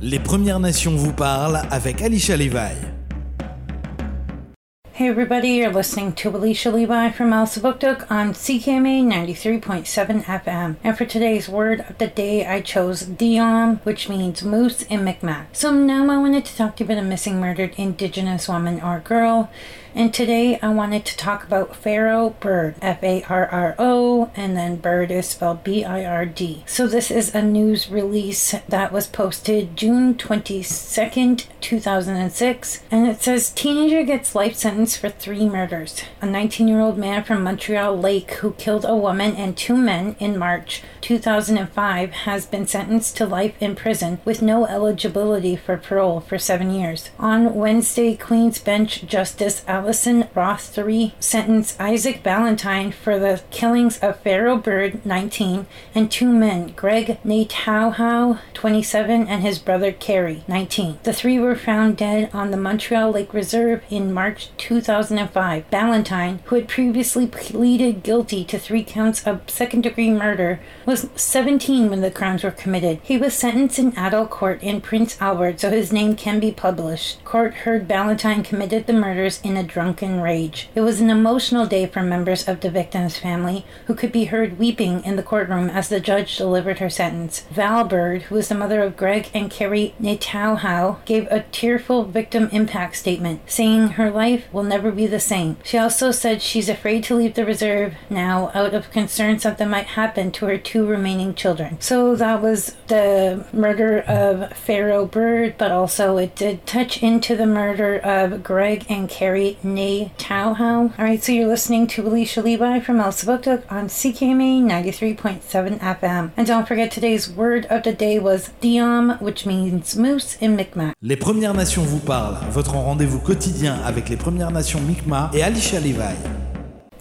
Les Premières Nations vous parlent avec Alicia Levi. Hey everybody, you're listening to Alicia Levi from Elsabuktuk on CKMA 93.7 FM. And for today's word of the day, I chose Diom, which means moose in Mi'kmaq. So now I wanted to talk to you about a missing murdered indigenous woman or girl. And today I wanted to talk about Farro Bird, F A R R O, and then bird is spelled B I R D. So this is a news release that was posted June 22nd, 2006, and it says teenager gets life sentence for three murders. A 19 year old man from Montreal Lake who killed a woman and two men in March 2005 has been sentenced to life in prison with no eligibility for parole for seven years. On Wednesday, Queen's Bench Justice Alison Rothery sentenced Isaac Ballantyne for the killings of Farro Bird, 19, and two men, Greg Natauhau, 27, and his brother Kerry, 19. The three were found dead on the Montreal Lake Reserve in March 2005. Ballantyne, who had previously pleaded guilty to three counts of second degree murder, was 17 when the crimes were committed. He was sentenced in adult court in Prince Albert so his name can be published. Court heard Ballantyne committed the murders in a drunken rage. It was an emotional day for members of the victim's family, who could be heard weeping in the courtroom as the judge delivered her sentence. Val Bird, who is the mother of Greg and Kerry Natauhau, gave a tearful victim impact statement, saying her life will never be the same. She also said she's afraid to leave the reserve now out of concern something might happen to her two remaining children. So that was the murder of Farro Bird, but also it did touch into the murder of Greg and Kerry Natauhau. Alright, so you're listening to Alicia Levi from Elsipogtog on CKMA 93.7 FM. And don't forget today's word of the day was Diom, which means moose in Mi'kmaq. Les Premières Nations vous parlent, votre rendez-vous quotidien avec les Premières Nations Mi'kmaq et Alicia Levi.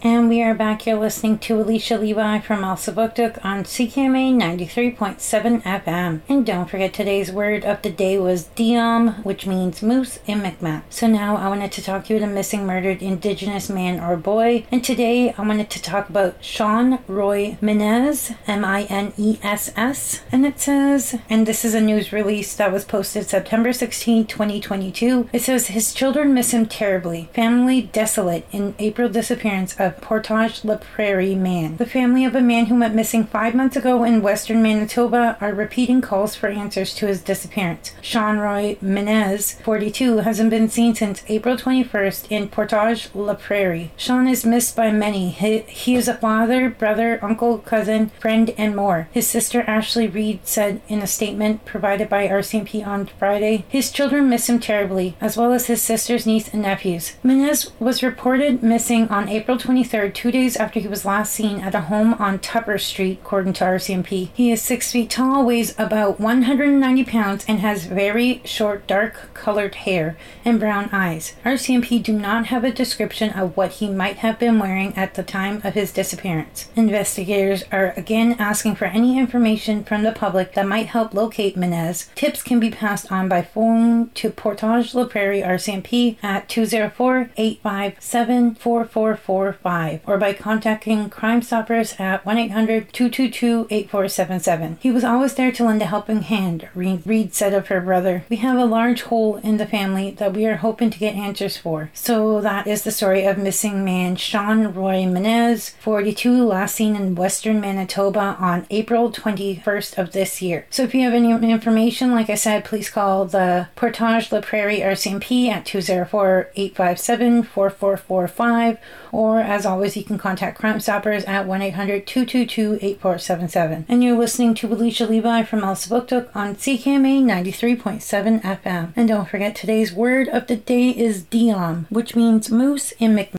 And we are back here listening to Alicia Levi from Elsa Elsipogtog on CKMA 93.7 FM. And don't forget today's word of the day was Diom, which means moose in Mi'kmaq. So now I wanted to talk to you about a missing murdered indigenous man or boy. And today I wanted to talk about Sean Roy Miness, M-I-N-E-S-S. And it says, and this is a news release that was posted September 16, 2022. It says his children miss him terribly. Family desolate in April disappearance of Portage La Prairie man. The family of a man who went missing five months ago in western Manitoba are repeating calls for answers to his disappearance. Sean Roy Miness, 42, hasn't been seen since April 21st in Portage La Prairie. Sean is missed by many. He, he is a father, brother, uncle, cousin, friend, and more. His sister Ashley Reed said in a statement provided by RCMP on Friday, his children miss him terribly, as well as his sister's niece and nephews. Miness was reported missing on April 23rd 23rd, two days after he was last seen at a home on Tupper Street, according to RCMP. He is six feet tall, weighs about 190 pounds, and has very short, dark colored hair and brown eyes. RCMP do not have a description of what he might have been wearing at the time of his disappearance. Investigators are again asking for any information from the public that might help locate Miness. Tips can be passed on by phone to Portage La Prairie RCMP at 204 857 4445 or by contacting Crime Stoppers at 1 800 222 8477. He was always there to lend a helping hand, Reed said of her brother. We have a large hole in the family that we are hoping to get answers for. So that is the story of missing man Sean Roy Miness, 42, last seen in western Manitoba on April 21st of this year. So if you have any information, like I said, please call the Portage La Prairie RCMP at 204 857 4445 or as always, you can contact Crime Stoppers at 1 800 222 8477. And you're listening to Alicia Levi from El on CKMA 93.7 FM. And don't forget, today's word of the day is Diom, which means moose in Mi'kmaq.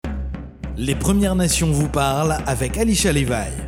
Les Premières Nations vous parlent avec Alicia Levi.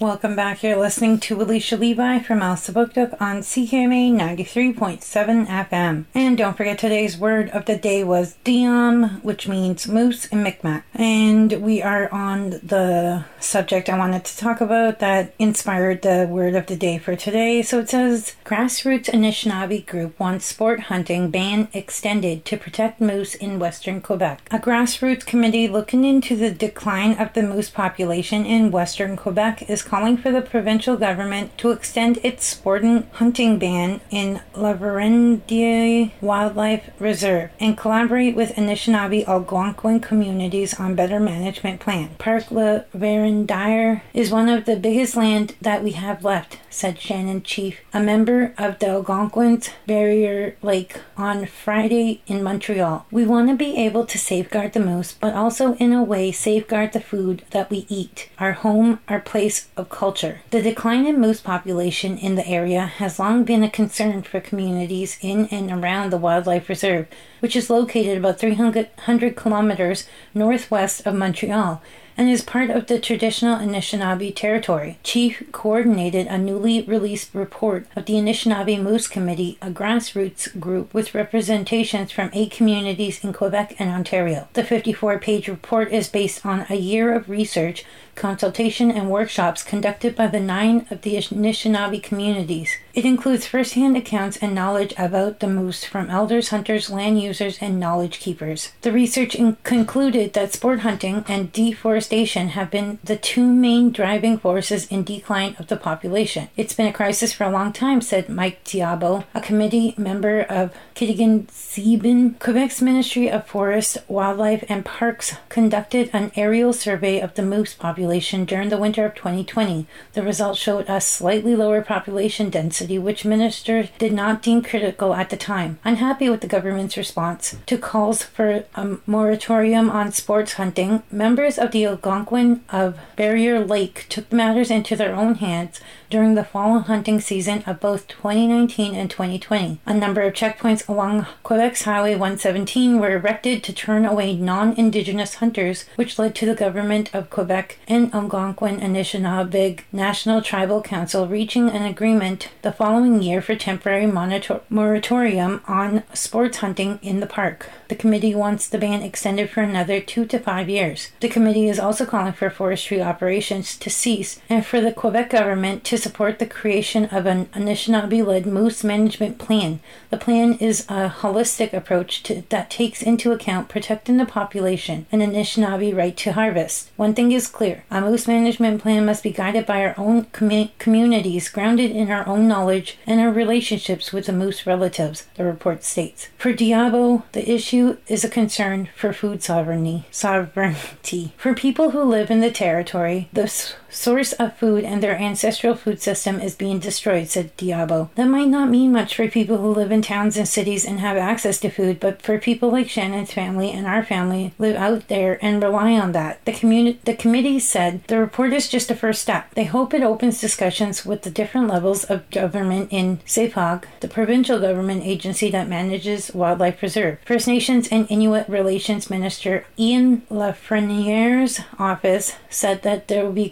Welcome back. You're listening to Alicia Levi from Elsipogtog on CKMA 93.7 FM. And don't forget today's word of the day was Diom, which means moose in Mi'kmaq. And we are on the subject I wanted to talk about that inspired the word of the day for today. So it says Grassroots Anishinaabe group wants sport hunting ban extended to protect moose in western Quebec. A grassroots committee looking into the decline of the moose population in western Quebec is calling for the provincial government to extend its sporting hunting ban in La Vérendrye Wildlife Reserve and collaborate with Anishinaabe Algonquin communities on better management plan. Park La Vérendrye is one of the biggest land that we have left, said Shannon Chief, a member of the Algonquins Barrier Lake on Friday in Montreal. We want to be able to safeguard the moose, but also in a way safeguard the food that we eat, our home, our place of culture. The decline in moose population in the area has long been a concern for communities in and around the wildlife reserve, which is located about 300 kilometers northwest of Montreal and is part of the traditional Anishinaabe territory. Chief coordinated a newly released report of the Anishinaabe Moose Committee, a grassroots group with representations from eight communities in Quebec and Ontario. The 54 page report is based on a year of research consultation, and workshops conducted by the nine of the Anishinaabe communities. It includes firsthand accounts and knowledge about the moose from elders, hunters, land users, and knowledge keepers. The research in- concluded that sport hunting and deforestation have been the two main driving forces in decline of the population. It's been a crisis for a long time, said Mike Diabo, a committee member of Kitigan Zibi. Quebec's Ministry of Forest, Wildlife, and Parks conducted an aerial survey of the moose population population during the winter of 2020. The results showed a slightly lower population density, which ministers did not deem critical at the time. Unhappy with the government's response to calls for a moratorium on sports hunting, members of the Algonquin of Barrier Lake took matters into their own hands during the fall hunting season of both 2019 and 2020. A number of checkpoints along Quebec's Highway 117 were erected to turn away non Indigenous hunters, which led to the government of Quebec and Algonquin Anishinaabe National Tribal Council reaching an agreement the following year for temporary monitor- moratorium on sports hunting in the park. The committee wants the ban extended for another two to five years. The committee is also calling for forestry operations to cease and for the Quebec government to support the creation of an Anishinaabe led moose management plan. The plan is a holistic approach to, that takes into account protecting the population and Anishinaabe right to harvest. One thing is clear a moose management plan must be guided by our own com- communities, grounded in our own knowledge and our relationships with the moose relatives, the report states. For Diabo, the issue is a concern for food sovereignty. Sovereignty. For people who live in the territory, the source of food and their ancestral food system is being destroyed, said Diabo. That might not mean much for people who live in towns and cities and have access to food, but for people like Shannon's family and our family live out there and rely on that. The community the committee said the report is just a first step. They hope it opens discussions with the different levels of government in SEPAQ, the provincial government agency that manages wildlife preserve. First Nations and Inuit Relations Minister Ian Lafreniere's office said that there will be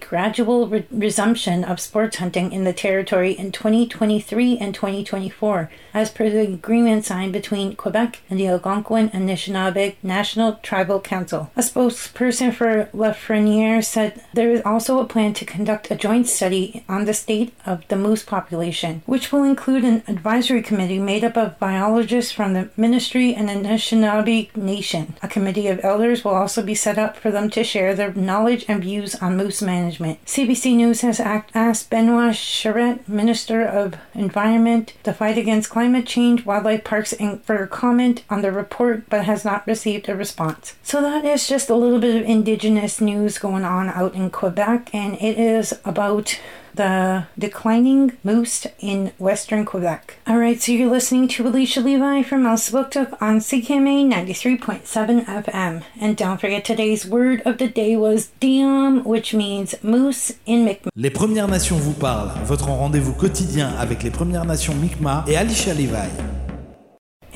re- resumption of sports hunting in the territory in 2023 and 2024, as per the agreement signed between Quebec and the Algonquin Anishinaabe National Tribal Council. A spokesperson for Lafreniere said there is also a plan to conduct a joint study on the state of the moose population, which will include an advisory committee made up of biologists from the ministry and Anishinaabe Nation. A committee of elders will also be set up for them to share their knowledge and views on moose management. CBC News has asked Benoit Charette, Minister of Environment, the fight against climate change, wildlife parks, and for comment on the report, but has not received a response. So that is just a little bit of Indigenous news going on out in Quebec, and it is about the declining moose in western Quebec. All right, so you're listening to Alicia Levi from Elsipogtog on CKMA 93.7 FM. And don't forget today's word of the day was Diom, which means moose in Mi'kmaq. Les Premières Nations vous parlent, votre rendez-vous quotidien avec les Premières Nations Mi'kmaq et Alicia Levi.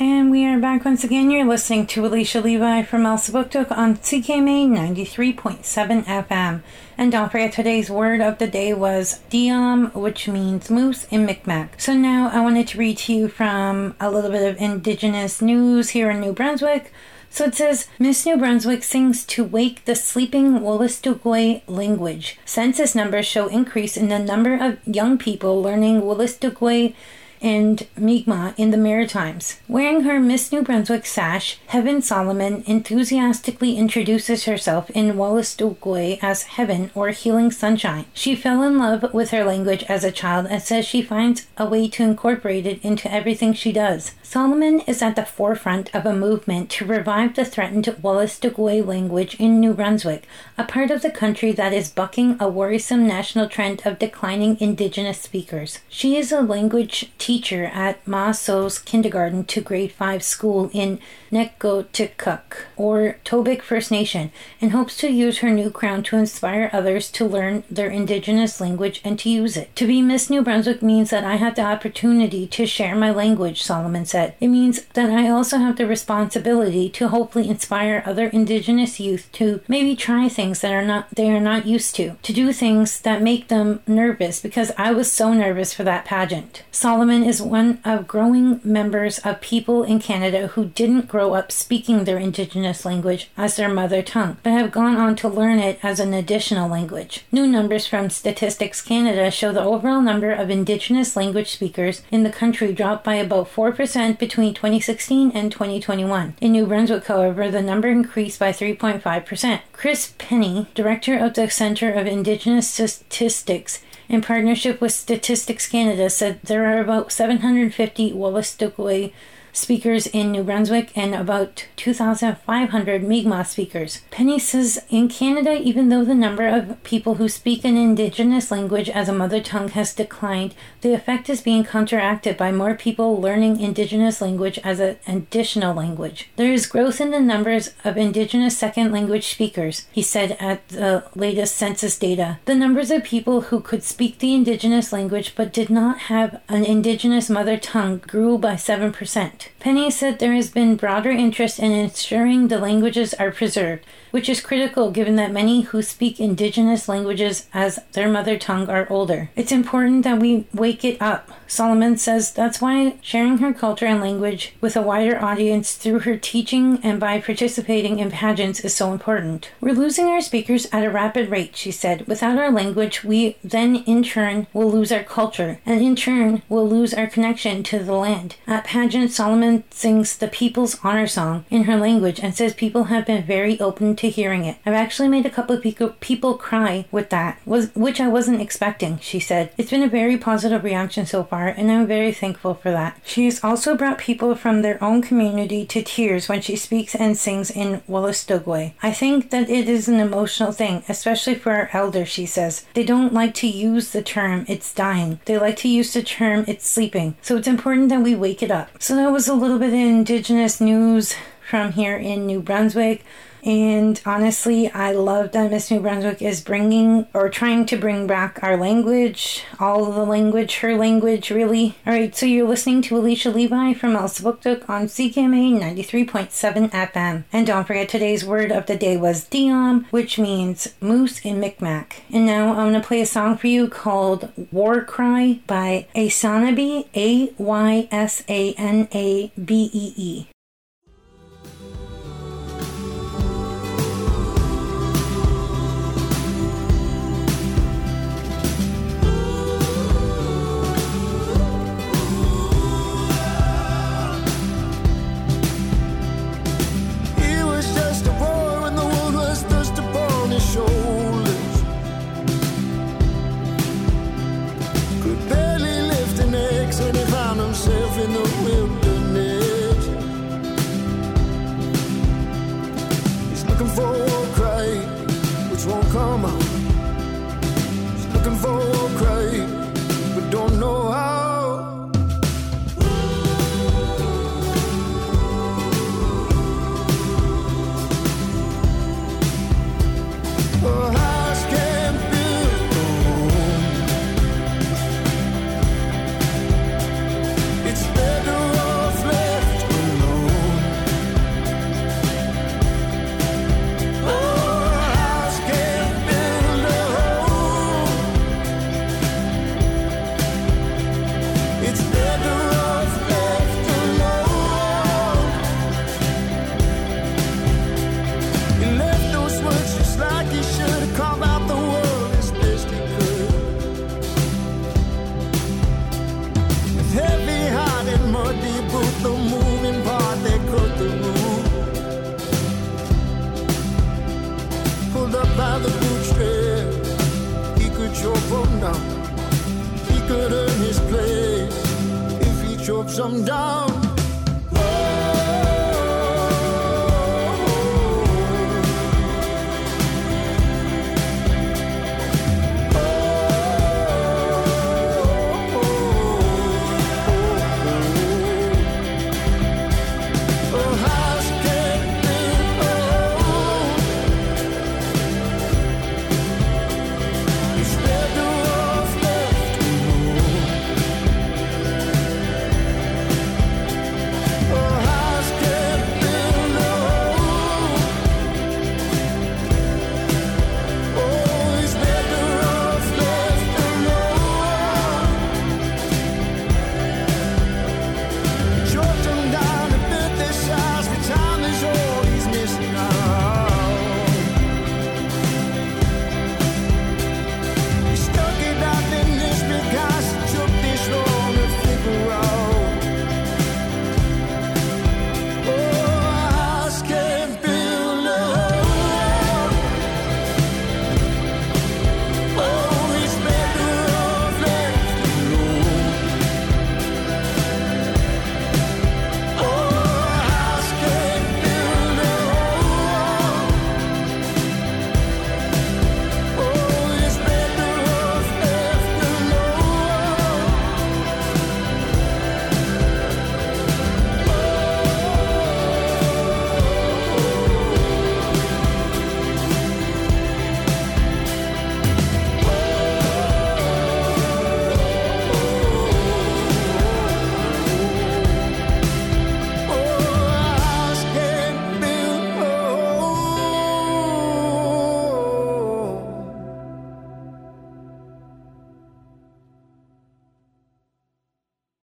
And we are back once again. You're listening to Alicia Levi from Elsipogtog on CKMA 93.7 FM. And don't forget today's word of the day was Diom, which means moose in Mi'kmaq. So now I wanted to read to you from a little bit of indigenous news here in New Brunswick. So it says, Miss New Brunswick sings to wake the sleeping Wolastoqey language. Census numbers show increase in the number of young people learning Wolastoqey and Mi'kmaq in the Maritimes. Wearing her Miss New Brunswick sash, Heaven Solomon enthusiastically introduces herself in Wolastoqey as Heaven or Healing Sunshine. She fell in love with her language as a child and says she finds a way to incorporate it into everything she does. Solomon is at the forefront of a movement to revive the threatened Wolastoqey language in New Brunswick, a part of the country that is bucking a worrisome national trend of declining Indigenous speakers. She is a language teacher at Ma So's kindergarten to grade 5 school in Neqotkuk, or Tobique First Nation, and hopes to use her new crown to inspire others to learn their Indigenous language and to use it. To be Miss New Brunswick means that I have the opportunity to share my language, Solomon said. It means that I also have the responsibility to hopefully inspire other indigenous youth to maybe try things that are not they are not used to, to do things that make them nervous because I was so nervous for that pageant. Solomon is one of growing members of people in Canada who didn't grow up speaking their indigenous language as their mother tongue, but have gone on to learn it as an additional language. New numbers from Statistics Canada show the overall number of indigenous language speakers in the country dropped by about 4% between 2016 and 2021. In New Brunswick, however, the number increased by 3.5%. Chris Penny, director of the Center of Indigenous Statistics, in partnership with Statistics Canada, said there are about 750 Wolastoqey speakers in New Brunswick and about 2,500 Mi'kmaq speakers. Penny says in Canada, even though the number of people who speak an Indigenous language as a mother tongue has declined, the effect is being counteracted by more people learning Indigenous language as an additional language. There is growth in the numbers of Indigenous second language speakers, he said at the latest census data. The numbers of people who could speak the Indigenous language but did not have an Indigenous mother tongue grew by 7%. Penny said there has been broader interest in ensuring the languages are preserved, which is critical given that many who speak indigenous languages as their mother tongue are older. It's important that we wake it up. Solomon says that's why sharing her culture and language with a wider audience through her teaching and by participating in pageants is so important. We're losing our speakers at a rapid rate, she said. Without our language, we then in turn will lose our culture, and in turn will lose our connection to the land. At pageants, Solomon sings the People's Honor Song in her language and says people have been very open to hearing it. I've actually made a couple of people cry with that, which I wasn't expecting, she said. It's been a very positive reaction so far, and I'm very thankful for that. She has also brought people from their own community to tears when she speaks and sings in Wolastoqey. I think that it is an emotional thing, especially for our elders, she says. They don't like to use the term it's dying. They like to use the term it's sleeping. So it's important that we wake it up. So that was a little bit of Indigenous news from here in New Brunswick. And honestly, I love that Miss New Brunswick is bringing or trying to bring back our language, all of the language, her language, really. All right, so you're listening to Alicia Levi from Elsipogtog on CKMA 93.7 FM. And don't forget today's word of the day was Diom, which means moose in Micmac. And now I'm going to play a song for you called War Cry by Aysanabee, A Y S A N A B E E. looking for a cry, which won't come out. by the bootstraps, He could choke from down. He could earn his place if he choked some down.